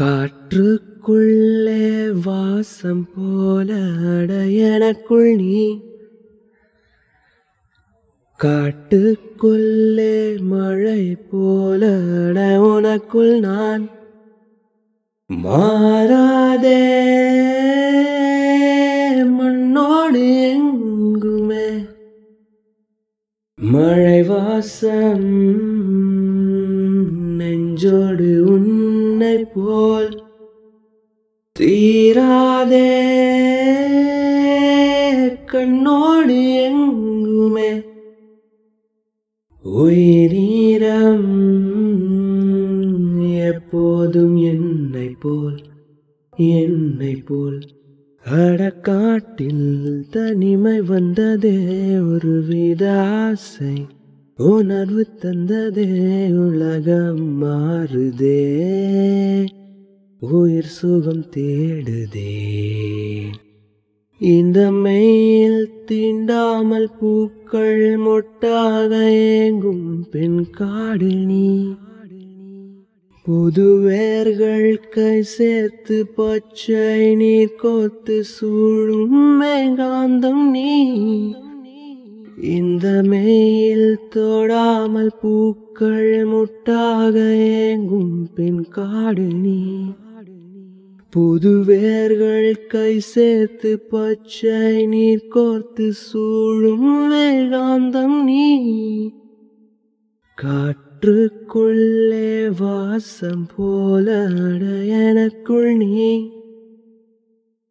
காற்றுக்குள்ளே வாசம் போல எனக்குள் நீ. காட்டுக்குள்ளே மழை போல உனக்குள் நான். மாறாதே மண்ணோடு எங்குமே. மழை வாசம் நெஞ்சோடு உன் உன்னை போல் தீராதே. கண்ணோடு எங்குமே. உயிரீரம் எப்போதும் என்னை போல் என்னை போல். அடக்காட்டில் தனிமை வந்ததே ஒரு விதாசை. ஆசை உணர்வு தந்ததே உலகம் மாறுதே. உயிர் சுகம் தேடுதே. இந்த மெயில் தீண்டாமல் பூக்கள் மொட்டாக ஏங்கும் பெண் காடு நீ. புது கை சேர்த்து பச்சை நீர் கோத்து சூழும் மேகாந்தம் நீ. இந்த மேயில் தொடாமல் பூக்கள் முட்டாக ஏங்கும் பெண் காடு நீ புது வேர்கள் கை சேர்த்து பச்சை நீர் கோர்த்து சூழும் வேகாந்தம் நீ. காற்றுக்குள்ளே வாசம் போல எனக்குள் நீ.